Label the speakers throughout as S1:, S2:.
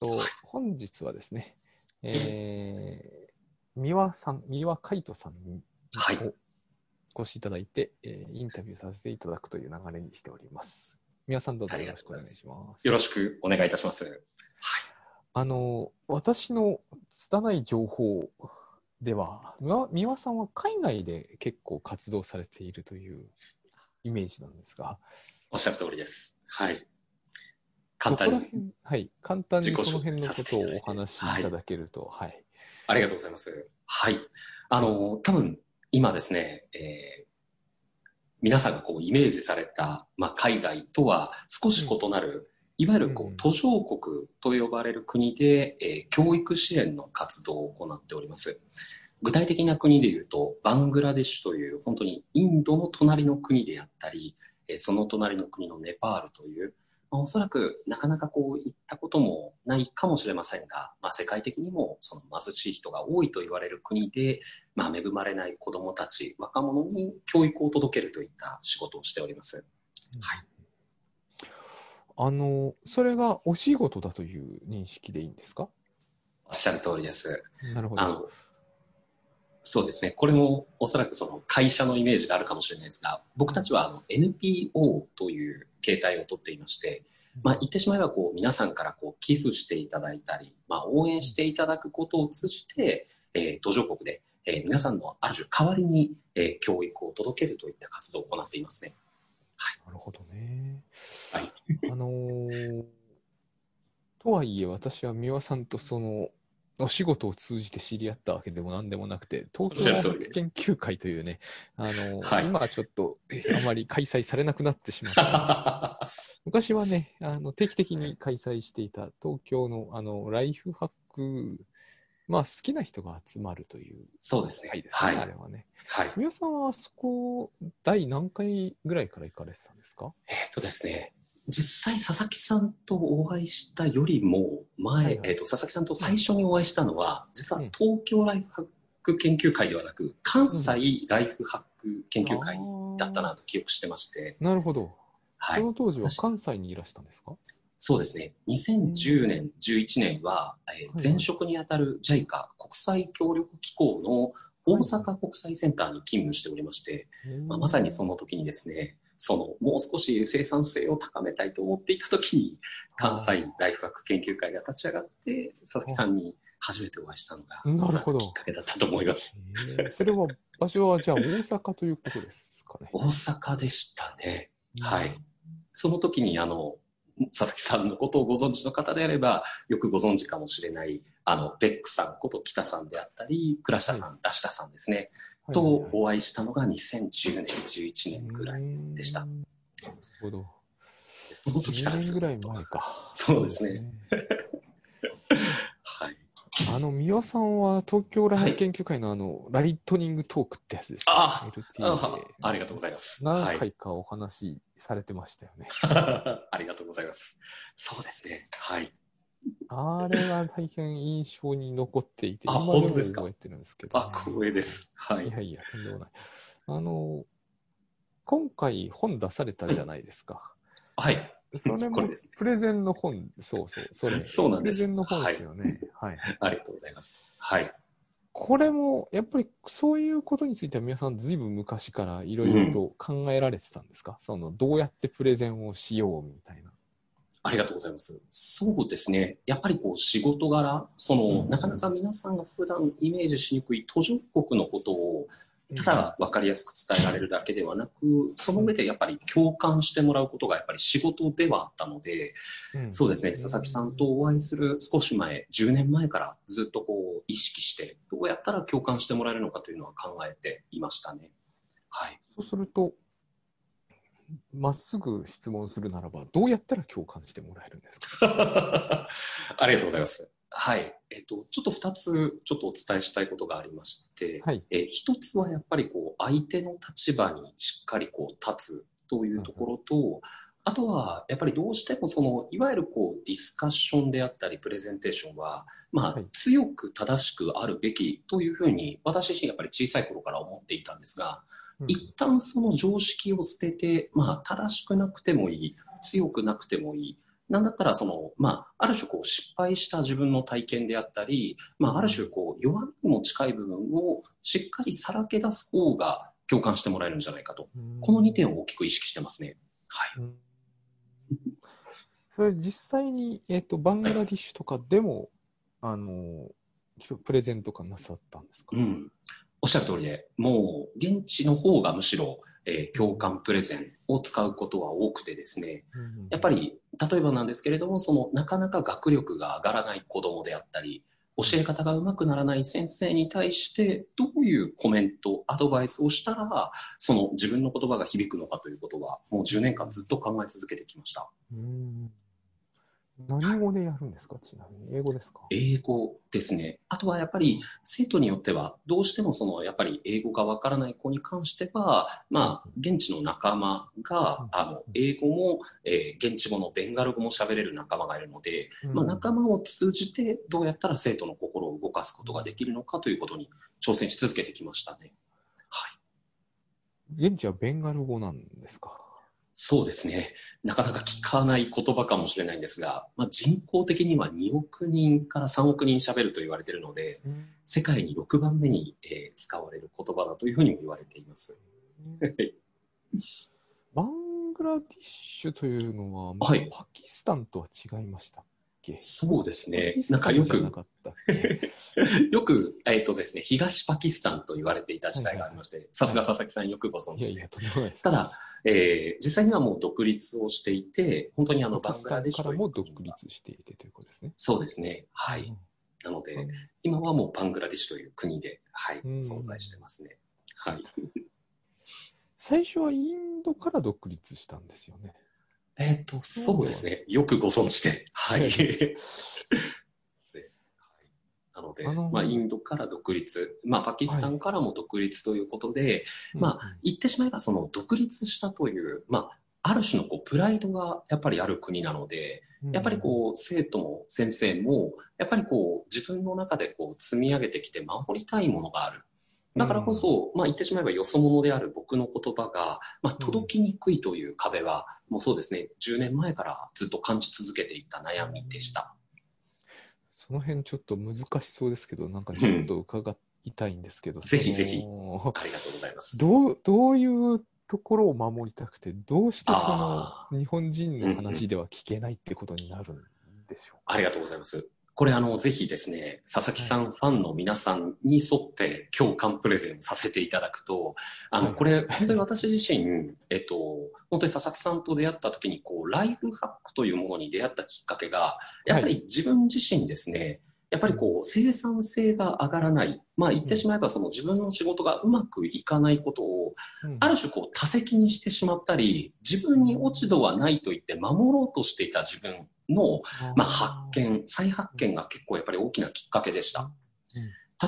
S1: と、本日はですね、えー、三輪さん、三輪海人さんに、
S2: はい
S1: お越しいただいて、えーインタビューさせていただくという流れにしております。三輪さんどうぞよろしくお願いします。
S2: よろしくお願いいたします。
S1: あの、私の拙い情報では、三輪さんは海外で結構活動されているというイメージなんですが、
S2: おっしゃる通りです。はい。簡単に
S1: はい、簡単に
S2: 自己紹介
S1: その辺の
S2: さ
S1: ことをお話しいただけると、はい。
S2: ありがとうございます。はい。あの、多分、今ですね、えー皆さんがこうイメージされた、まあ、海外とは少し異なる、いわゆるこ
S1: う
S2: 途上国と呼ばれる国で、えー教育支援の活動を行っております。具体的な国で言うと、バングラデシュという本当にインドの隣の国であったり、えーその隣の国のネパールという、まあ、おそらくなかなかこう行ったこともないかもしれませんが、まあ、世界的にもその貧しい人が多いと言われる国で、まあ、恵まれない子どもたち、若者に教育を届けるといった仕事をしております。はい
S1: あの、それがお仕事だという認識でいいんですか？
S2: おっしゃる通りです。
S1: なるほど。
S2: あのそうですね、これもおそらくその会社のイメージがあるかもしれないですが、僕たちはあの NPO という形態をとっていまして、まあ、言ってしまえばこう皆さんからこう寄付していただいたり、まあ、応援していただくことを通じて、えー途上国で、えー皆さんのある種代わりに、えー教育を届けるといった活動を行っていますね。
S1: なるほどね。
S2: はい。
S1: あのーとはいえ私は三輪さんとその、お仕事を通じて知り合ったわけでも何でもなくて、東京
S2: おっしゃる通り
S1: 大学研究会というね、あのー
S2: はい
S1: 今はちょっとえ あまり開催されなくなってしまった。昔はね、あの定期的に開催していた東京のあのライフハック、まあ好きな人が集まるという
S2: そうですね
S1: 会ですね、
S2: はい
S1: あれはね。
S2: はい。
S1: 三輪さんはあそこ、第何回ぐらいから行かれてたんですか？
S2: えっとですね、実際佐々木さんとお会いしたよりも前、
S1: はいはい。
S2: えっと佐々木さんと最初にお会いしたのは、実は
S1: うん
S2: 東京ライフハック研究会ではなく、関西ライフハック研究会だったなと記憶してまして、
S1: なるほど。
S2: はい。
S1: そ。の当時は
S2: 私
S1: 関西にいらしたんですか？
S2: そうですね。2010年、11年は、えー
S1: はい
S2: 前職にあたる JICA 国際協力機構の大阪国際センターに勤務しておりまして、まあ、まさにその時にですね、そのもう少し生産性を高めたいと思っていた時に、関西ライフワーク研究会が立ち上がって、佐々木さんに初めてお会いしたのが、
S1: なるほど
S2: きっかけだったと思います。
S1: えーそれは、場所はじゃあ大阪ということですかね。
S2: 大阪でしたね。はい。その時に、あの、佐々木さんのことをご存知の方であれば、よくご存知かもしれない、あの、ベックさんこと北さんであったり、倉下さん、ラシタさんですね、
S1: はい
S2: とお会いしたのが2010年、11年ぐらい。でした
S1: なるほど。
S2: その時から
S1: 10
S2: ずっと
S1: 年ぐらい前か。
S2: そうですねはい。
S1: あの、三輪さんは東京ライフ研究会のあの、ライトニングトークってやつですか、
S2: あ
S1: LT
S2: あ
S1: で
S2: ありがとうございます。はい。
S1: 何回かお話しされてましたよね。
S2: ありがとうございます。そうですね。はい。
S1: あれは大変印象に残っていて、
S2: あ
S1: 今
S2: 本当ですか？
S1: 覚えてるんですけど、
S2: あ、光栄です。はいい。
S1: やいや、とんでもない。あの、今回本出されたじゃないですか。
S2: はい。
S1: それもプレゼンの本、そうそう、それ。
S2: そうなんです
S1: プレゼンの本ですよね。はい。
S2: ありがとうございます。はい。
S1: これも、やっぱりそういうことについては皆さんずいぶん昔からいろいろと考えられてたんですか、その、どうやってプレゼンをしようみたいな。
S2: ありがとうございます。そうですね。やっぱりこう仕事柄、その、なかなか皆さんが普段イメージしにくい途上国のことを、ただ分かりやすく伝えられるだけではなく、その上でやっぱり共感してもらうことがやっぱり仕事ではあったので、
S1: うん
S2: そうですね、佐々木さんとお会いする少し前、10年前からずっとこう意識して、どうやったら共感してもらえるのかというのは考えていましたね。はい。
S1: そうすると、まっすぐ質問するならば、どうやったら共感してもらえるんですか？
S2: ありがとうございます。はい。えっと、ちょっと二つ、ちょっとお伝えしたいことがありまして、
S1: はい。
S2: えー一つはやっぱりこう、相手の立場にしっかりこう、立つというところと、あとは、やっぱりどうしてもその、いわゆるこう、ディスカッションであったり、プレゼンテーションは、まあ
S1: はい、
S2: 強く正しくあるべきというふうに、私自身やっぱり小さい頃から思っていたんですが、
S1: うん
S2: 一旦その常識を捨てて、まあ、正しくなくてもいい、強くなくてもいい、なんだったらその、まあ、ある種こう失敗した自分の体験であったり、まあ、ある種こう弱みにも近い部分をしっかりさらけ出す方が共感してもらえるんじゃないかと。この2点を大きく意識してますね。はい。
S1: うんそれ実際に、えっ、と、バングラディッシュとかでも、あの、プレゼントかなさったんですか、
S2: うん。おっしゃる通りで、もう現地の方がむしろ、えー共感プレゼンを使うことは多くてですね、
S1: うん
S2: やっぱり、例えばなんですけれども、その、なかなか学力が上がらない子供であったり、教え方がうまくならない先生に対して、どういうコメント、アドバイスをしたら、その自分の言葉が響くのかということは、もう10年間ずっと考え続けてきました。
S1: うん何語でやるんですか？ちなみに。英語ですか？
S2: 英語ですね。あとはやっぱり生徒によってはどうしてもそのやっぱり英語がわからない子に関しては、まあ現地の仲間があの英語も、えー現地語のベンガル語も喋れる仲間がいるので、まあ仲間を通じてどうやったら生徒の心を動かすことができるのかということに挑戦し続けてきましたね。はい。
S1: 現地はベンガル語なんですか？
S2: そうですね。なかなか聞かない言葉かもしれないんですが、まあ、人口的には2億人から3億人喋ると言われているので、世界に6番目に、えー使われる言葉だというふうにも言われています。
S1: バングラディッシュというのは、
S2: はい。
S1: パキスタンとは違いましたっけ？
S2: そうですね。なんかよく、よく、えっ、とですね、東パキスタンと言われていた時代がありまして、さすが佐々木さんよくご存知で。ただ、えー実際にはもう独立をしていて、本当にあの、バングラデシュ
S1: からも独立していてということですね。
S2: そうですね。はい。
S1: うん
S2: なので、
S1: うん
S2: 今はもうバングラデシュという国で、はい、
S1: うん
S2: 存在してますね。はい。
S1: 最初はインドから独立したんですよね。
S2: えっ、と、そうですね。よくご存知で。はい。なので、
S1: あの
S2: まあ、インドから独立、まあ、パキスタンからも独立ということで、ま
S1: あ、
S2: 言ってしまえば、その独立したという、まあ、ある種のこうプライドがやっぱりある国なので、やっぱりこう生徒も先生もやっぱりこう自分の中でこう積み上げてきて守りたいものがある。だからこそ、まあ言ってしまえばよそ者である僕の言葉が、まあ届きにくいという壁は、もうそうですね、10年前からずっと感じ続けていた悩みでした。
S1: その辺ちょっと難しそうですけど、なんかちょっと伺いたいんですけど、
S2: ぜひぜひ
S1: その
S2: ありがとうございます。
S1: どう、どういうところを守りたくて、どうしてそ
S2: あ
S1: の日本人の話では聞けないってことになるんでしょうか？
S2: ありがとうございます。これあの、ぜひですね、佐々木さんファンの皆さんに沿って共感プレゼンをさせていただくと、あの、
S1: はい。
S2: これ本当に私自身、えっと、本当に佐々木さんと出会った時に、こう、ライフハックというものに出会ったきっかけが、やっぱり自分自身ですね、やっぱりこう、生産性が上がらない。まあ言ってしまえば、その自分の仕事がうまくいかないことを、
S1: うん。
S2: ある種こう多責にしてしまったり、自分に落ち度はないと言って守ろうとしていた自分の、まあ、発見、再発見が結構やっぱり大きなきっかけでした。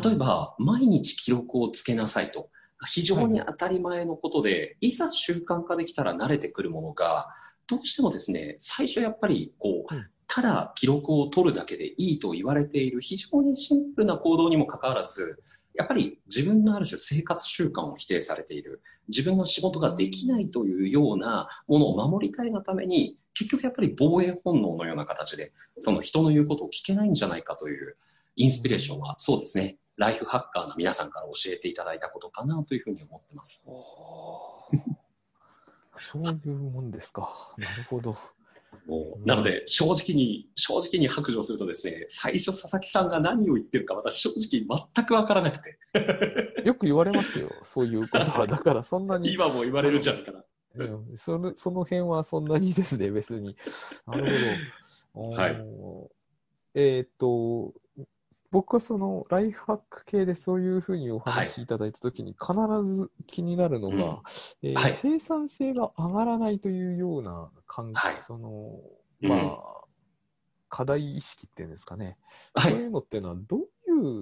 S2: 例えば、毎日記録をつけなさいと。非常に当たり前のことで、いざ習慣化できたら慣れてくるものが、どうしてもですね、最初やっぱりこう、
S1: うん
S2: ただ記録を取るだけでいいと言われている非常にシンプルな行動にもかかわらず、やっぱり自分のある種生活習慣を否定されている。自分の仕事ができないというようなものを守りたいがために、結局やっぱり防衛本能のような形で、その人の言うことを聞けないんじゃないかというインスピレーションは、そうですね、ライフハッカーの皆さんから教えていただいたことかなというふうに思ってます。
S1: そういうもんですか。なるほど。
S2: もうなので、正直に、正直に白状するとですね、最初佐々木さんが何を言ってるか私正直全くわからなくて、
S1: よく言われますよ。そういうことは。だからそんなに。
S2: 今も言われるじゃんから。
S1: うんそのその辺はそんなにですね、別に。なるほど。
S2: はい
S1: えーっと、僕はそのライフハック系でそういうふうにお話しいただいたときに必ず気になるのが、
S2: うん
S1: えー
S2: はい
S1: 生産性が上がらないというような感
S2: はい
S1: その、
S2: うん
S1: まあ、課題意識っていうんですかね。
S2: はい。
S1: そういうのっていうのはどうい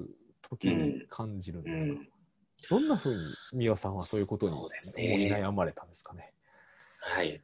S1: う時に感じるん
S2: う
S1: ですか、
S2: ん。
S1: どんなふうに美輪さんはそういうことに思い悩まれたんですかね？
S2: はい。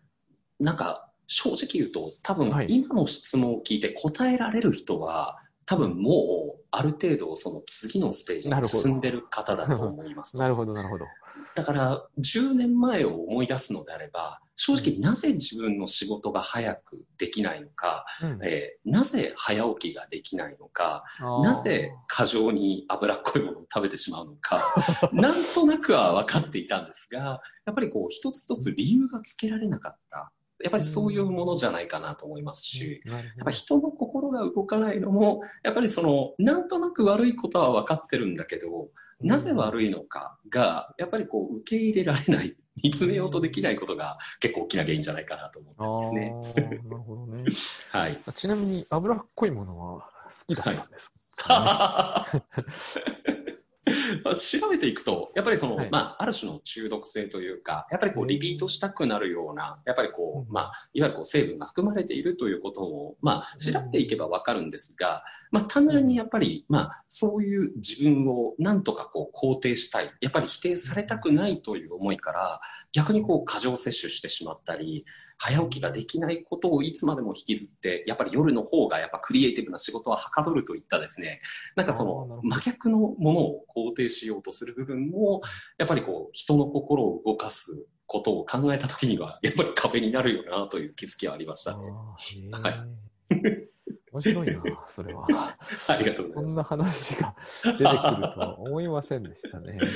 S2: なんか、正直言うと、多分
S1: はい
S2: 今の質問を聞いて答えられる人は、多多分もう、ある程度、その次のステージに進んでる方だと思います。
S1: なるほど、なるほど。
S2: だから、10年前を思い出すのであれば、正直なぜ自分の仕事が早くできないのか、
S1: うん
S2: えーなぜ早起きができないのか、なぜ過剰に脂っこいものを食べてしまうのか、なんとなくは分かっていたんですが、やっぱりこう、一つ一つ理由がつけられなかった。やっぱりそういうものじゃないかなと思いますし、やっぱ人の心が動かないのも、やっぱりその、なんとなく悪いことは分かってるんだけど、なぜ悪いのかが、やっぱりこう、受け入れられない、見つめようとできないことが結構大きな原因じゃないかなと思ってますね。
S1: なるほどね。
S2: はい。
S1: ちなみに脂っこいものは好きだったんですか、
S2: 調べていくと、やっぱりその、
S1: はい。
S2: まあ、ある種の中毒性というか、やっぱりこう、リピートしたくなるような、やっぱりこ
S1: う
S2: まあ、いわゆるこう、成分が含まれているということも、まあ、調べていけばわかるんですが、まあ、単純にやっぱり、まあ、そういう自分をなんとかこう、肯定したい。やっぱり否定されたくないという思いから、逆にこう、過剰摂取してしまったり、早起きができないことをいつまでも引きずって、やっぱり夜の方がやっぱクリエイティブな仕事ははかどるといったですね、なんかその真逆のものを肯定しようとする部分も、やっぱりこう人の心を動かすことを考えたときには、やっぱり壁になるよなという気づきはありましたね。は
S1: 面白いな、それは。
S2: ありがとうございます。
S1: そんな話が出てくるとは思いませんでしたね。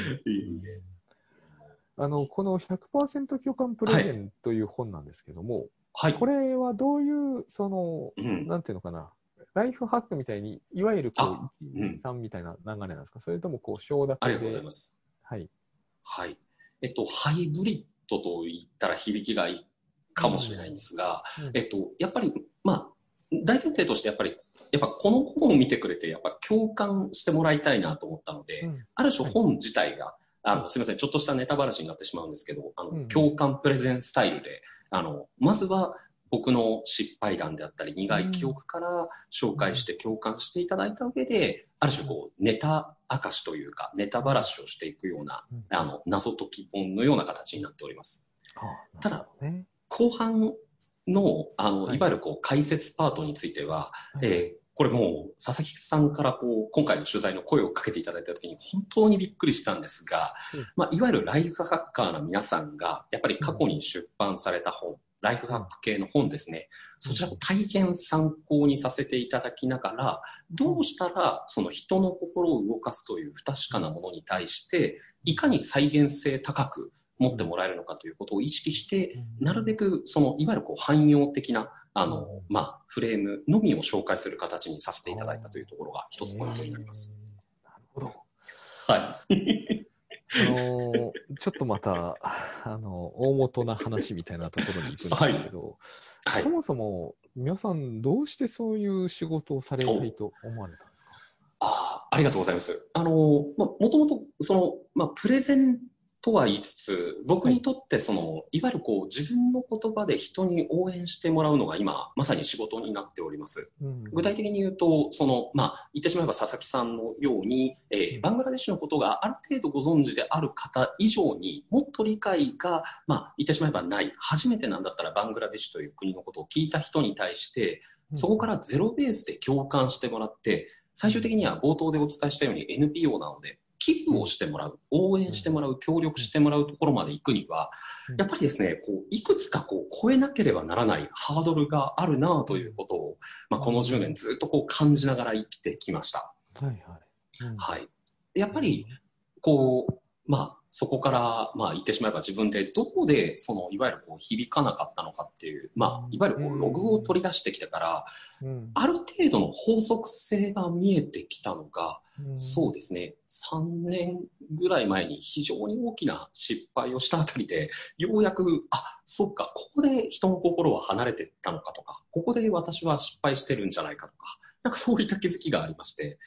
S1: あの、この100%共感プレゼンという本なんですけども、
S2: はい。
S1: これはどういう、その、
S2: うん。
S1: なんていうのかな、ライフハックみたいに、いわゆるこう
S2: あ、
S1: 1、
S2: うん
S1: 3みたいな流れなんですか？それともこう、承諾で。
S2: ありがとうございます。
S1: はい。
S2: はい。えっと、ハイブリッドと言ったら響きがいいかもしれないんですが、
S1: うん
S2: えっと、やっぱり、まあ、大前提としてやっぱり、やっぱこの本を見てくれて、やっぱ共感してもらいたいなと思ったので、
S1: うん。
S2: ある種本自体が、あの、すみません、ちょっとしたネタ話になってしまうんですけど、あの、
S1: うん
S2: 共感プレゼンスタイルで、あの、まずは僕の失敗談であったり、苦い記憶から紹介して共感していただいた上で、ある種こう、ネタ明かしというか、ネタばらしをしていくような、
S1: うん。
S2: あの、謎解き本のような形になっております。
S1: あ
S2: ただ後半の、あの、
S1: はい。
S2: いわゆるこう、解説パートについては、
S1: はい。
S2: えーこれもう、佐々木さんからこう、今回の取材の声をかけていただいたときに本当にびっくりしたんですが、
S1: うん。
S2: まあ、いわゆるライフハッカーな皆さんが、やっぱり過去に出版された本、ライフハック系の本ですね、そちらを大変参考にさせていただきながら、どうしたらその人の心を動かすという不確かなものに対して、いかに再現性高く持ってもらえるのかということを意識して、なるべくそのいわゆるこう汎用的なあの、
S1: うん
S2: まあ、フレームのみを紹介する形にさせていただいたというところが一つポイントになります。
S1: えー。なるほど。
S2: はい。
S1: あのーちょっとまた、あの、大元な話みたいなところに行くんですけど、
S2: はい
S1: そ。もそも皆さんどうしてそういう仕事をされたいと思われたんですか？
S2: あありがとうございます。あの、まあ、もともと、その、まあ、プレゼンとは言いつつ、僕にとって、その、いわゆるこう、自分の言葉で人に応援してもらうのが今、まさに仕事になっております。
S1: うん
S2: 具体的に言うと、その、まあ、言ってしまえば佐々木さんのように、えー
S1: うん
S2: バングラデシュのことがある程度ご存知である方以上にもっと理解が、まあ、言ってしまえばない。初めてなんだったらバングラデシュという国のことを聞いた人に対して、そこからゼロベースで共感してもらって、最終的には冒頭でお伝えしたように NPO なので、寄付をしてもらう、応援してもらう、協力してもらうところまで行くには、
S1: うん
S2: やっぱりですね、こう、いくつかこう、超えなければならないハードルがあるなということを、まあ、この10年ずっとこう感じながら生きてきました。
S1: はいはい。うん
S2: はい。でやっぱり、こう、まあ、そこから、まあ、言ってしまえば自分でどこで、その、いわゆるこう、響かなかったのかっていう、まあ、いわゆるこ
S1: う
S2: ログを取り出してきてから、
S1: うん。
S2: ある程度の法則性が見えてきたのが、
S1: うん。
S2: そうですね、3年ぐらい前に非常に大きな失敗をしたあたりで、ようやく、あ、そっか、ここで人の心は離れていったのかとか、ここで私は失敗してるんじゃないかとか、なんかそういった気づきがありまして、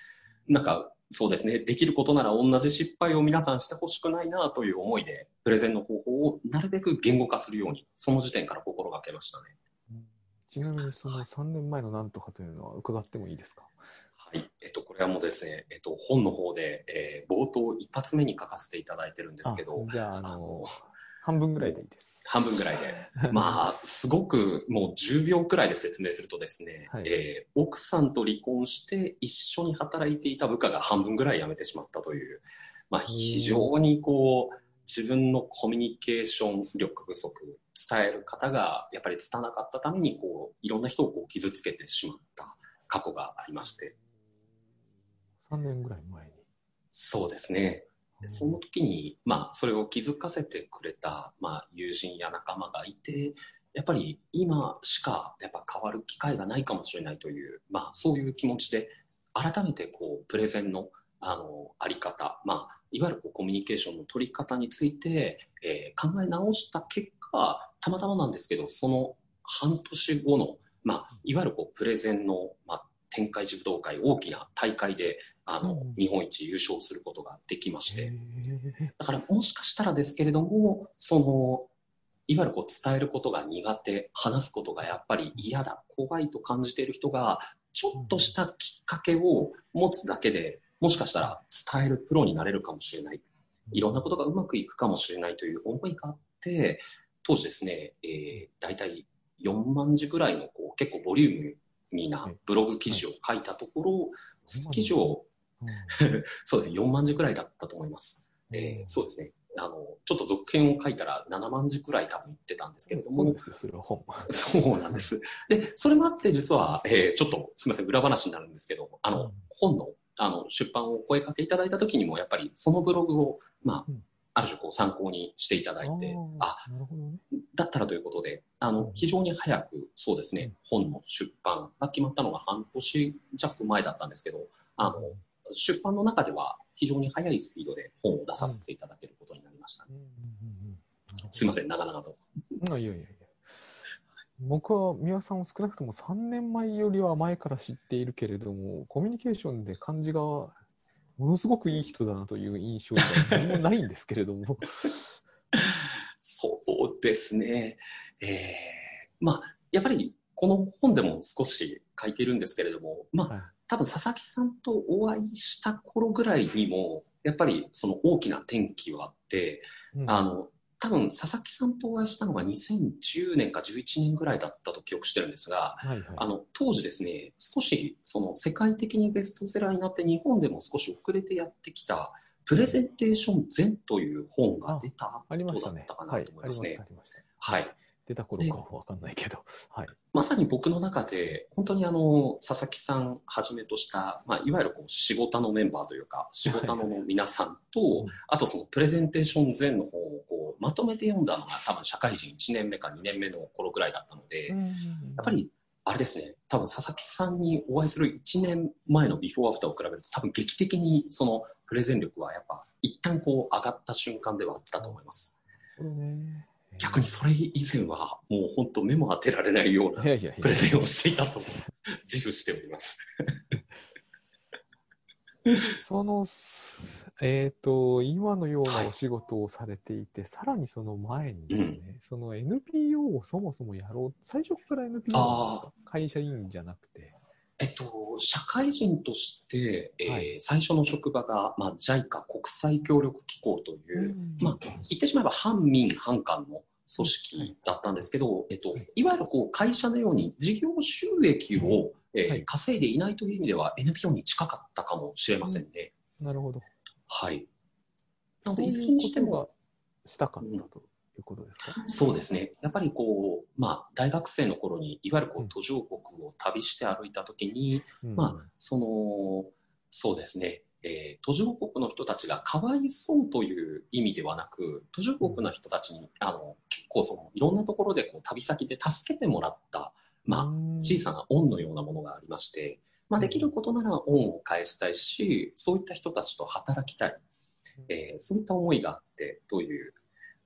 S2: なんかそうですね、できることなら同じ失敗を皆さんしてほしくないなという思いで、プレゼンの方法をなるべく言語化するように、その時点から心がけましたね。
S1: うんちなみにその3年前のなんとかというのは伺ってもいいですか？
S2: はい。えっと、これはもうですね、えっと、本の方で、えー冒頭一発目に書かせていただいてるんですけど、
S1: あじゃあ、あの、半分ぐらいでいいです。
S2: 半分ぐらいで。まあ、すごくもう10秒くらいで説明するとですね、
S1: はい
S2: えー奥さんと離婚して一緒に働いていた部下が半分ぐらい辞めてしまったという、まあ、非常にこう、自分のコミュニケーション力不足、伝える方がやっぱり伝わなかったために、こう、いろんな人をこう傷つけてしまった過去がありまして、
S1: 3年ぐらい前に。
S2: そうですね。その時に、まあ、それを気づかせてくれた、まあ、友人や仲間がいて、やっぱり今しかやっぱ変わる機会がないかもしれないという、まあ、そういう気持ちで、改めてこう、プレゼンの、あの、あり方、まあ、いわゆるこうコミュニケーションの取り方について、えー考え直した結果、たまたまなんですけど、その半年後の、まあ、いわゆるこう、プレゼンの、まあ、展開児童会大きな大会で、あの、
S1: うん。
S2: 日本一優勝することができまして、だからもしかしたらですけれども、その、いわゆるこう伝えることが苦手、話すことがやっぱり嫌だ、怖いと感じている人が、ちょっとしたきっかけを持つだけで、もしかしたら伝えるプロになれるかもしれない。いろんなことがうまくいくかもしれないという思いがあって、当時ですね、えー、大体4万字ぐらいのこう結構ボリューミーなブログ記事を書いたところ、その記事を、そうですね、4万字ぐらいだったと思います。えーそうですね。あの、ちょっと続編を書いたら7万字くらい多分言ってたんですけれども。
S1: そ
S2: うなんです。で、それもあって実は、えーちょっとすみません、裏話になるんですけど、あの、
S1: うん。
S2: 本のあの出版をお声かけいただいた時にも、やっぱりそのブログを、まあ、
S1: うん。
S2: ある種こう参考にしていただいて、あ、
S1: ね。
S2: だったらということで、あの、非常に早く、そうですね、本の出版が決まったのが半年弱前だったんですけど、あの、出版の中では非常に速いスピードで本を出させていただけることになりました。
S1: うんうんうんうん
S2: すいません、長々と。
S1: あいやいやいや。僕は三輪さんを少なくとも3年前よりは前から知っているけれども、コミュニケーションで感じがものすごくいい人だなという印象が何もないんですけれども。
S2: そうですね。えーまあ、やっぱりこの本でも少し書いているんですけれども、まあ、
S1: はい
S2: 多分佐々木さんとお会いした頃ぐらいにも、やっぱりその大きな転機はあって、
S1: うん。
S2: あの、多分佐々木さんとお会いしたのが2010年か11年ぐらいだったと記憶してるんですが、
S1: はいはい。
S2: あの、当時ですね、少しその世界的にベストセラーになって日本でも少し遅れてやってきた、プレゼンテーション前という本が出た後。だったか
S1: は
S2: ないと思いますね。はい。
S1: 出た頃かはわかんないけど。はい。
S2: まさに僕の中で、本当にあの、佐々木さんはじめとした、まあ、いわゆるこう仕事のメンバーというか、仕事の皆さんと、
S1: うん
S2: あとそのプレゼンテーション前の本をこうまとめて読んだのが多分社会人1年目か2年目の頃ぐらいだったので、やっぱり、あれですね、多分佐々木さんにお会いする1年前のビフォーアフターを比べると多分劇的にそのプレゼン力はやっぱ一旦こう上がった瞬間ではあったと思います。
S1: これね。
S2: 逆にそれ以前はもう本当目も当てられないようなプレゼンをしていたと自負しております。
S1: その、すえっ、と、今のようなお仕事をされていて、さらにその前にですね、その NPO をそもそもやろう、最初から NPO なんですか会社員じゃなくて。
S2: えっと、社会人として、えー
S1: はい。
S2: 最初の職場が、まあ、JICA 国際協力機構という、
S1: うん。
S2: まあ、言ってしまえば反民反官の組織だったんですけど、えっと、いわゆるこう会社のように事業収益を、えー
S1: はい
S2: 稼いでいないという意味では NPO に近かったかもしれませんね。
S1: なるほど。
S2: はい。なので、
S1: そう
S2: いずれにしても、
S1: がしたかったということですか、
S2: そうですね。やっぱりこう、まあ、大学生の頃に、いわゆるこ
S1: うん
S2: う途上国を旅して歩いたときに、
S1: うん
S2: まあ、その、そうですね、えー途上国の人たちがかわいそうという意味ではなく、途上国の人たちに、あの、結構その、いろんなところでこう旅先で助けてもらった、まあ、
S1: うん。
S2: 小さな恩のようなものがありまして、まあ、できることなら恩を返したいし、そういった人たちと働きたい、えーそういった思いがあって、という、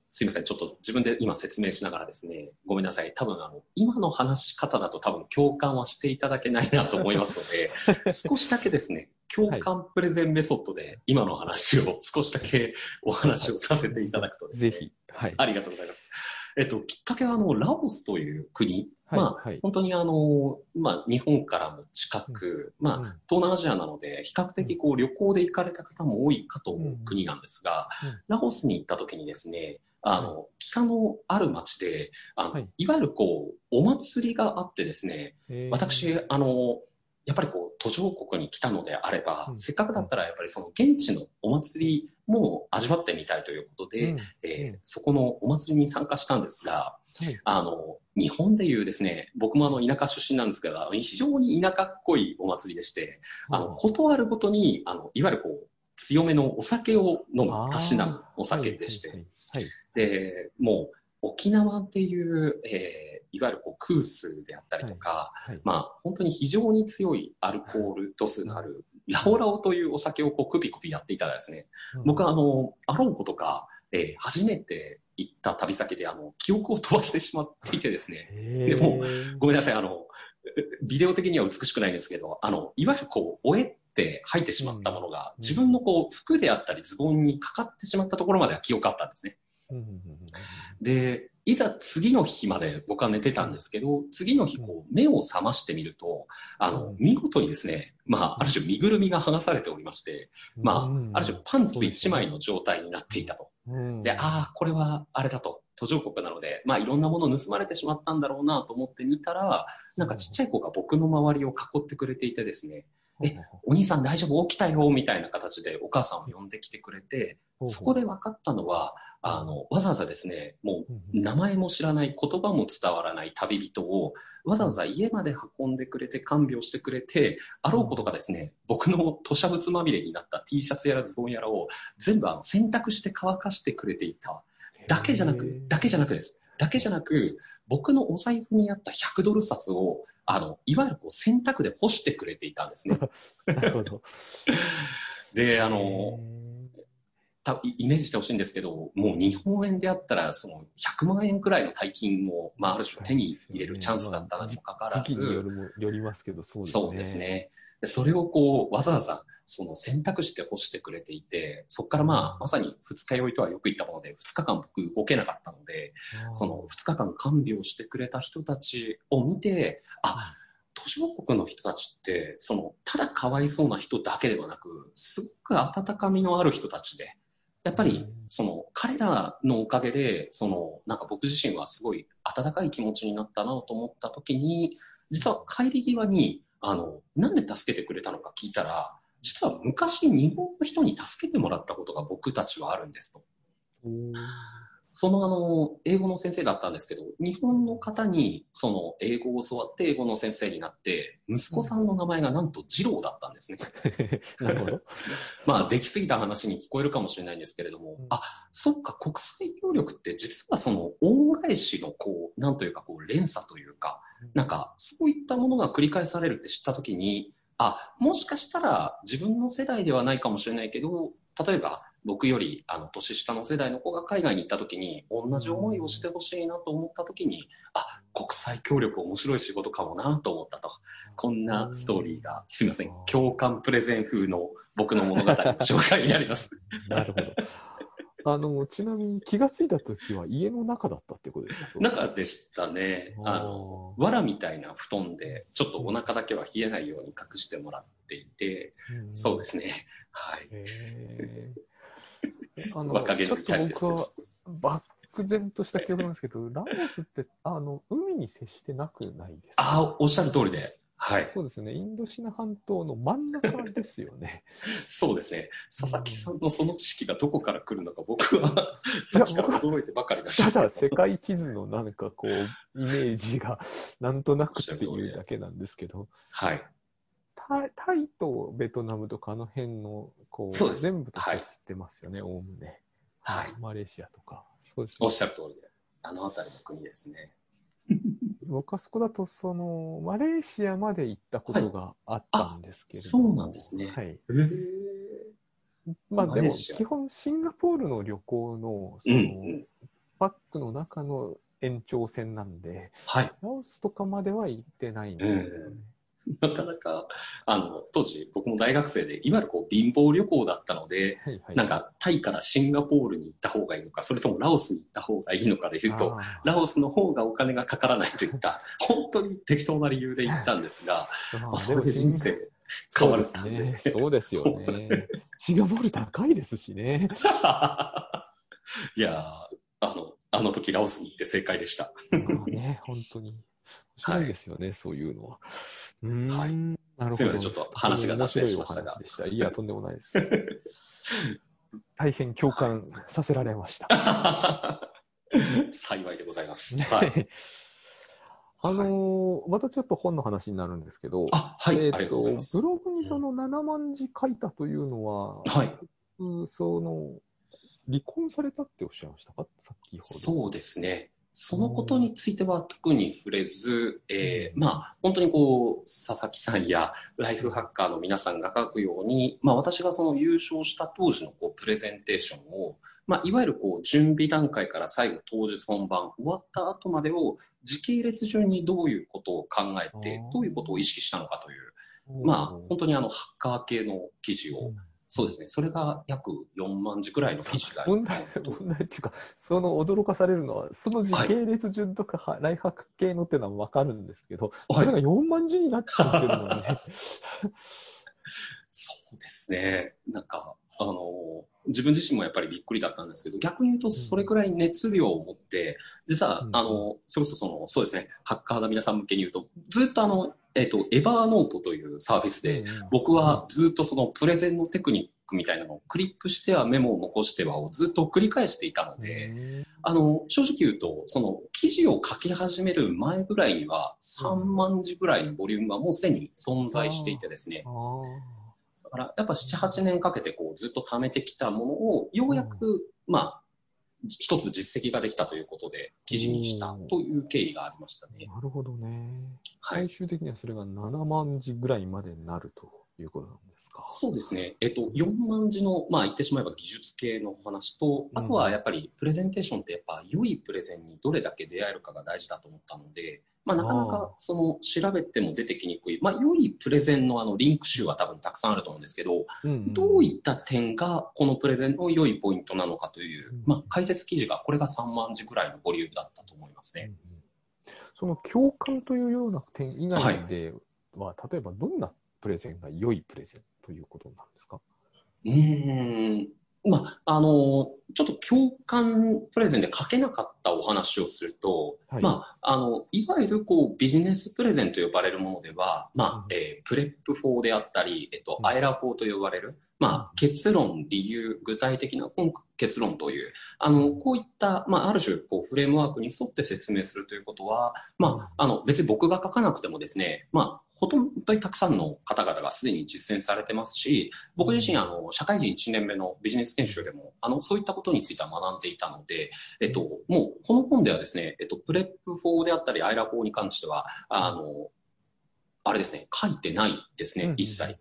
S2: すいません、ちょっと自分で今説明しながらですね、ごめんなさい、多分あの、今の話し方だと多分共感はしていただけないなと思いますので、少しだけですね、共感プレゼンメソッドで今の話を少しだけお話をさせていただくとですね、
S1: ぜひ。はい。
S2: ありがとうございます。えっと、きっかけはあの、ラオスという国、
S1: はい。
S2: まあ、
S1: はい。
S2: 本当にあの、まあ、日本からも近く、まあ、
S1: うん。
S2: 東南アジアなので、比較的こう旅行で行かれた方も多いかと思う
S1: うん
S2: 国なんですが、
S1: うん。
S2: ラオスに行った時にですね、あの、北のある町で、あの、
S1: はい。
S2: い、わゆるこう、お祭りがあってですね、
S1: えー、
S2: 私、あの、やっぱりこう、途上国に来たのであれば、
S1: うん。
S2: せっかくだったらやっぱりその現地のお祭りも味わってみたいということで、
S1: うん。
S2: えー
S1: うん。
S2: そこのお祭りに参加したんですが、
S1: はい。
S2: あの、日本でいうですね、僕もあの田舎出身なんですけど、非常に田舎っこいお祭りでして、あの、断るごとに、あの、いわゆるこう、強めのお酒を飲む、たしなむお酒でして、
S1: はいはい。
S2: で、もう、沖縄っていう、えーいわゆるこう空数であったりとか、
S1: はいはい。
S2: まあ、本当に非常に強いアルコール度数のある、ラオラオというお酒をこうクピクピやっていたらですね、僕はあの、あろうことか、えー初めて行った旅先で、あの、記憶を飛ばしてしまっていてですね、
S1: へ
S2: でも
S1: ー
S2: ごめんなさい、あの、ビデオ的には美しくないんですけど、あの、いわゆるこう、おえって吐いてしまったものが、
S1: うん。
S2: 自分のこう、服であったりズボンにかかってしまったところまでは記憶あったんですね。で、いざ次の日まで僕は寝てたんですけど、次の日こう目を覚ましてみると、あの
S1: うん、
S2: 見事にですね、まあ、ある種身ぐるみが剥がされておりまして、ま
S1: うん
S2: あ、ある種パンツ1枚の状態になっていたと。
S1: うん。
S2: で、ああ、これはあれだと。途上国なので、まあいろんなもの盗まれてしまったんだろうなと思って見たら、なんかちっちゃい子が僕の周りを囲ってくれていてですね、えお兄さん大丈夫？起きたよ？みたいな形でお母さんを呼んできてくれて、そこで分かったのは、あの、わざわざですね、も
S1: う
S2: 名前も知らない、言葉も伝わらない旅人を、わざわざ家まで運んでくれて、看病してくれて、あろうことがですね、僕の吐砂物まみれになった T シャツやらズボンやらを全部あの洗濯して乾かしてくれていた。だけじゃなく、だけじゃなくです。だけじゃなく、僕のお財布にあった100ドル札を、あの、いわゆるこう洗濯で干してくれていたんですね。
S1: なるほど。
S2: で、あ
S1: へ
S2: の、
S1: ー
S2: たイイメージしてほしいんですけど、もう日本円であったら、その100万円くらいの大金を、まあ、ある種手に入れるチャンスだったのにもかかわらず、
S1: るもよりますけど、そうですね。
S2: そうです。ね。でそれをこう、わざわざ、その選択して干してくれていて、そこからまあ、まさに二日酔いとはよく言ったもので、二日間僕動けなかったので、その二日間看病してくれた人たちを見て、あ、途上国の人たちって、その、ただかわいそうな人だけではなく、すごく温かみのある人たちで、やっぱり
S1: うん、
S2: その、彼らのおかげで、その、なんか僕自身はすごい温かい気持ちになったなと思った時に、実は帰り際に、あの、なんで助けてくれたのか聞いたら、実は昔日本の人に助けてもらったことが僕たちはあるんですと。そのあの、英語の先生だったんですけど、日本の方にその英語を教わって英語の先生になって、息子さんの名前がなんと二郎だったんですね。
S1: なるほど。
S2: まあ、できすぎた話に聞こえるかもしれないんですけれども、
S1: うん
S2: あ、そっか、国際協力って実はその恩返しのこう、なんというかこう、連鎖というか、なんか、そういったものが繰り返されるって知ったときに、あ、もしかしたら自分の世代ではないかもしれないけど、例えば僕よりあの年下の世代の子が海外に行ったときに、同じ思いをしてほしいなと思ったときに、あ、国際協力面白い仕事かもなと思ったと。こんなストーリーが、すいません、共感プレゼン風の僕の物語の 紹介になります。
S1: なるほど。あの、ちなみに気がついたときは家の中だったってことですか？
S2: 中でしたね。あの、藁みたいな布団で、ちょっとお腹だけは冷えないように隠してもらっていて、
S1: ん
S2: そうですね。はい。
S1: あの、ちょっと僕は漠然とした記憶なんですけど、ラオスって、あの、海に接してなくないですか？
S2: ああ、おっしゃる通りで。はい。
S1: そうですよね。インドシナ半島の真ん中ですよね。
S2: そうですね。佐々木さんのその知識がどこから来るのか僕はさっきから驚いてばかりだし。
S1: ただ世界地図のなんかこう、イメージがなんとなくっていうだけなんですけど、
S2: はい。
S1: タイタイとベトナムとかあの辺の、こう、
S2: そうです
S1: 全部と接してますよね、おおむね。
S2: はい。
S1: マレーシアとか。そうです
S2: おっ
S1: ね。
S2: しゃる通りで。あの辺りの国ですね。
S1: 僕はそこだと、その、マレーシアまで行ったことがあったんですけれども、
S2: そうなんですね
S1: はい。まあでも、基本シンガポールの旅行の、そ
S2: うん
S1: の、
S2: うん。
S1: バックの中の延長線なんで、
S2: はい。
S1: ラオスとかまでは行ってないんですよね。
S2: なかなか、あの、当時僕も大学生で、いわゆるこう貧乏旅行だったので、
S1: はいはい。
S2: なんかタイからシンガポールに行った方がいいのか、それともラオスに行った方がいいのかで言うと、ラオスの方がお金がかからないといった、本当に適当な理由で行ったんですが、
S1: まあ
S2: まあ、それで人生変わる。
S1: そうですね。そうですよね。シンガポール高いですしね。
S2: いやーあの、あの時ラオスに行って正解でした。
S1: まあね、本当に。面白いですよね、そういうのは。うーん、
S2: はい
S1: なるほど。
S2: すいませんちょっと話が脱線しましたが
S1: でした。いや、とんでもないです。大変共感させられました。
S2: 幸いでございます。
S1: ね
S2: はい。
S1: あのーまたちょっと本の話になるんですけど、
S2: あ、はい、
S1: えー
S2: と。
S1: ブログにその7万字書いたというのは、
S2: はい。
S1: うんその、離婚されたっておっしゃいましたか？さっきほど。
S2: そうですね。そのことについては特に触れず、えーまあ、本当にこう、佐々木さんやライフハッカーの皆さんが書くように、まあ、私がその優勝した当時のこうプレゼンテーションを、まあ、いわゆるこう準備段階から最後当日本番終わった後までを時系列順にどういうことを考えてどういうことを意識したのかという、
S1: うん。
S2: まあ、本当にあの、ハッカー系の記事を、
S1: うん
S2: そうですね、それが約4万字くらいの記事が。
S1: 問題、問題っていうか、その驚かされるのは、その時系列順とか、はライフハック系のっていうのはわかるんですけど、それが4万字になっちゃってるのはね。
S2: そうですね。なんか、あの、自分自身もやっぱりびっくりだったんですけど、逆に言うとそれくらい熱量を持って、実は
S1: う、ん。
S2: あの、それこそその、そうですね、ハッカーの皆さん向けに言うと、ずっとあの、えっ、と、エバーノートというサービスで、
S1: うん
S2: 僕はずっとそのプレゼンのテクニックみたいなのをクリックしてはメモを残してはをずっと繰り返していたので、
S1: うん
S2: あの、正直言うと、その記事を書き始める前ぐらいには3万字ぐらいのボリュームがもうすでに存在していてですね、からやっぱ7、8年かけてこうずっと貯めてきたものを、ようやく、まあ、一つ実績ができたということで、記事にしたという経緯がありましたね。
S1: なるほどね。
S2: はい
S1: 最。終的にはそれが7万字ぐらいまでになるということなんですか。
S2: そうですね。えっと、4万字の、まあ言ってしまえば技術系のお話と、あとはやっぱりプレゼンテーションってやっぱ良いプレゼンにどれだけ出会えるかが大事だと思ったので、まあなかな
S1: あ
S2: かその調べても出てきにくい、まあ良いプレゼンのあのリンク集は多分たくさんあると思うんですけど、
S1: うんうん
S2: どういった点がこのプレゼンの良いポイントなのかという
S1: うん、
S2: まあ解説記事がこれが3万字ぐらいのボリュームだったと思いますね。
S1: うんうんその共感というような点以外では、例えばどんなプレゼンが良いプレゼンということなんですか？
S2: うーん。まあ、あの、ちょっと共感プレゼンで書けなかったお話をすると、
S1: はい。
S2: まあ、あの、いわゆるこうビジネスプレゼンと呼ばれるものでは、まあ、
S1: うん。
S2: えープレップ法であったり、えっと
S1: う、ん。
S2: アエラ法と呼ばれる、まあ、結論、理由、具体的な結論という、あの、こういった、まあ、ある種、こう、フレームワークに沿って説明するということは、まあ、あの、別に僕が書かなくてもですね、まあ、ほとんどにたくさんの方々がすでに実践されてますし、僕自身、あの、社会人1年目のビジネス研修でも、あの、そういったことについては学んでいたので、えっと、もう、この本ではですね、えっと、 PREP 法であったり、アイラ法に関しては、あの、あれですね、書いてないですね、一切。。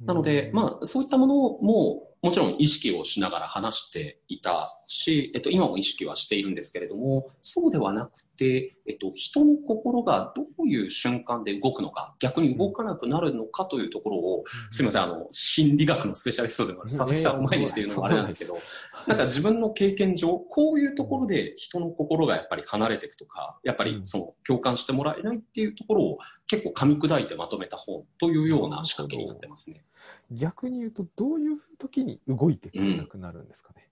S2: なので、まあ、そういったものも、もちろん意識をしながら話していたし、えっと、今も意識はしているんですけれども、そうではなくて、えっと、人の心がどういう瞬間で動くのか、逆に動かなくなるのかというところを、すみません、あの、心理学のスペシャリストでもある佐々木さんを前にして言うのもあれなんですけど、なんか自分の経験上、こういうところで人の心がやっぱり離れていくとか、やっぱりその共感してもらえないっていうところを結構噛み砕いてまとめた本というような仕掛けになってますね。
S1: 逆に言うと、どういう時に動いてくれなくなるんですかね？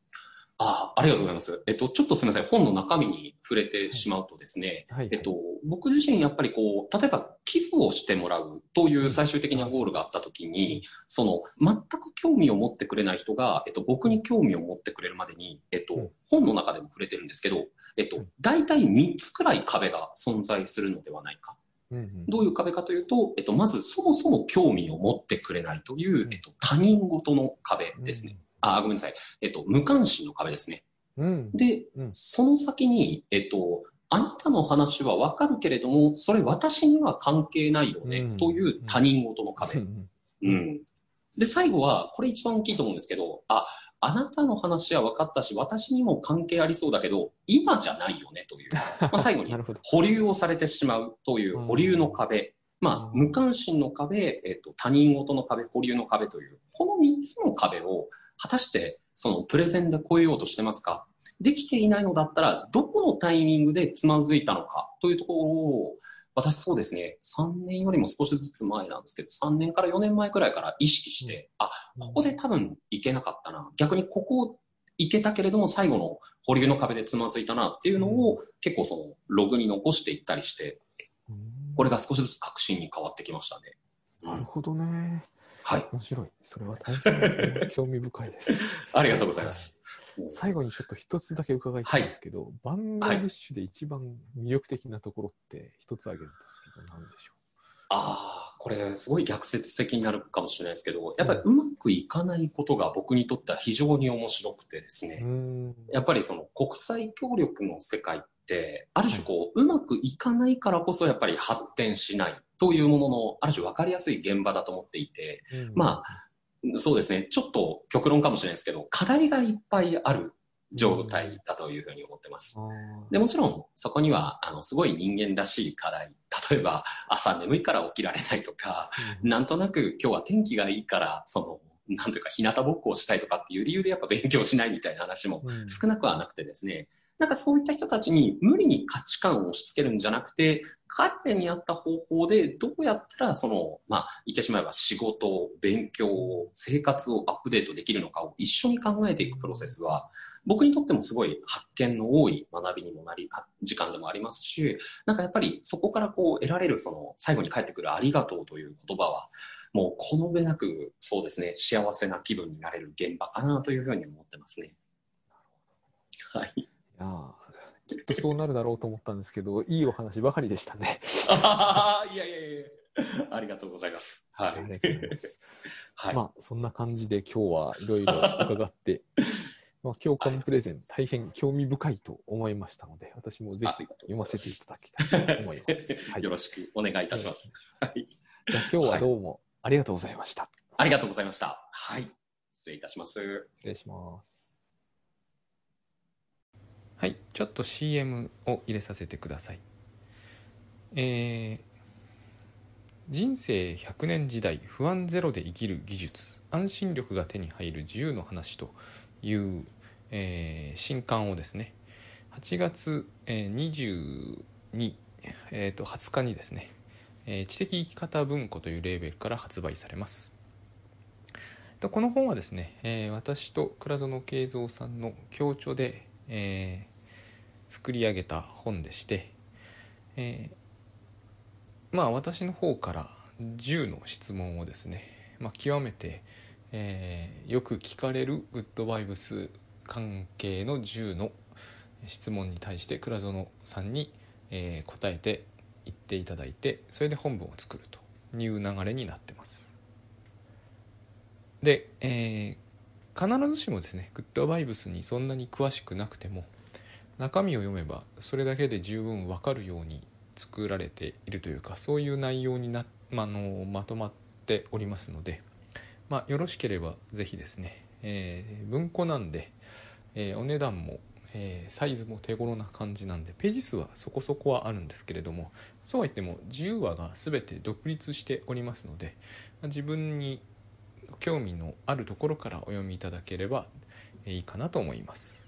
S2: ああ、ありがとうございます。えっと、ちょっとすみません、本の中身に触れてしまうとですね、
S1: はい。
S2: えっと、僕自身やっぱりこう、例えば寄付をしてもらうという最終的なゴールがあったときに、その、全く興味を持ってくれない人が、えっと、僕に興味を持ってくれるまでに、えっと
S1: うん、
S2: 本の中でも触れてるんですけど、えっと
S1: うん、
S2: 大体3つくらい壁が存在するのではないか。どういう壁かというと、えっと、まずそもそも興味を持ってくれないという
S1: う、ん
S2: えっと、他人事の壁ですね。。あ、ごめんなさい。えっと、無関心の壁ですね。
S1: うん。
S2: で、
S1: うん
S2: その先に、えっと、あなたの話はわかるけれども、それ私には関係ないよね、
S1: うん
S2: という他人事の
S1: う
S2: 壁。
S1: ん
S2: うん。で、最後は、これ一番大きいと思うんですけど、あ、あなたの話は分かったし、私にも関係ありそうだけど、今じゃないよね、という。まあ、最後に。保留をされてしまうという保留の壁。まあ、
S1: うん
S2: 無関心の壁、えっと、他人事の壁、保留の壁という、この3つの壁を、果たして、そのプレゼンで超えようとしてますか？できていないのだったら、どこのタイミングでつまずいたのか？というところを、私そうですね、3年よりも少しずつ前なんですけど、3年から4年前くらいから意識して、あ、ここで多分いけなかったな。逆にここをいけたけれども最後の保留の壁でつまずいたなっていうのを結構そのログに残していったりして、
S1: うん
S2: これが少しずつ確信に変わってきましたね。うん、
S1: なるほどね。
S2: はい。
S1: 面白い。それは大変 興味深いです。
S2: ありがとうございます。
S1: 最後にちょっと一つだけ伺いたいんですけど、バングラデシュで一番魅力的なところって一つ挙げるとすると何でしょ
S2: ああ、これすごい逆説的になるかもしれないですけど、やっぱりうまくいかないことが僕にとっては非常に面白くてですね。やっぱりその国際協力の世界って、ある種こう、うまくいかないからこそやっぱり発展しないというものの、ある種分かりやすい現場だと思っていて、まそうですね、ちょっと極論かもしれないですけど、課題がいっぱいある状態だというふうに思ってます。
S1: あ
S2: でもちろんそこにはあのすごい人間らしい課題例えば朝眠いから起きられないとか
S1: ー
S2: なんとなく今日は天気がいいからそのなんというか日向ぼっこをしたいとかっていう理由でやっぱ勉強しないみたいな話も
S1: うん。
S2: 少なくはなくてですねなんかそういった人たちに無理に価値観を押し付けるんじゃなくて彼らに合った方法でどうやったらそのまあ言ってしまえば仕事勉強生活をアップデートできるのかを一緒に考えていくプロセスは僕にとってもすごい発見の多い学びにもなり、時間でもありますし、なんかやっぱりそこからこう得られるその最後に返ってくるありがとうという言葉は、もうこの上なくそうですね、幸せな気分になれる現場かなというふうに思ってますね。はい。
S1: いやーきっとそうなるだろうと思ったんですけど、いいお話ばかりでしたね。
S2: いやいやいやありがとうございます。はい。
S1: ありがとうございます。
S2: はい。
S1: まあ、そんな感じで今日はいろいろ伺って、まあ、今日このプレゼン大変興味深いと思いましたので、私もぜひ読ませていただきたいと思います。はい
S2: よろしくお願いいたします。はい。
S1: じゃあ今日はどうもありがとうございました。
S2: ありがとうございました。はい。失礼いたします。
S1: 失礼します。はい、ちょっと CM を入れさせてください。えー人生100年時代不安ゼロで生きる技術。安心力が手に入る自由の話という、えー新刊をですね。8月、えー22、えーと20日にですね、えー知的生き方文庫というレーベルから発売されます。この本はですね、え私と倉園慶三さんの共著で、えー作り上げた本でして、えーまあ私の方から10の質問をですね、まあ、極めて、えーよく聞かれるグッドバイブス関係の10の質問に対して倉園さんに、えー答えて言っていただいてそれで本文を作るという流れになってます。で、えー必ずしもですねグッドバイブスにそんなに詳しくなくても中身を読めばそれだけで十分わかるように作られているというかそういう内容にな、まあのまとまっておりますので、まあ、よろしければぜひですね、えー文庫なんで、えーお値段も、えーサイズも手頃な感じなんでページ数はそこそこはあるんですけれどもそうは言っても自由話が全て独立しておりますのでまあ自分に興味のあるところからお読みいただければいいかなと思います。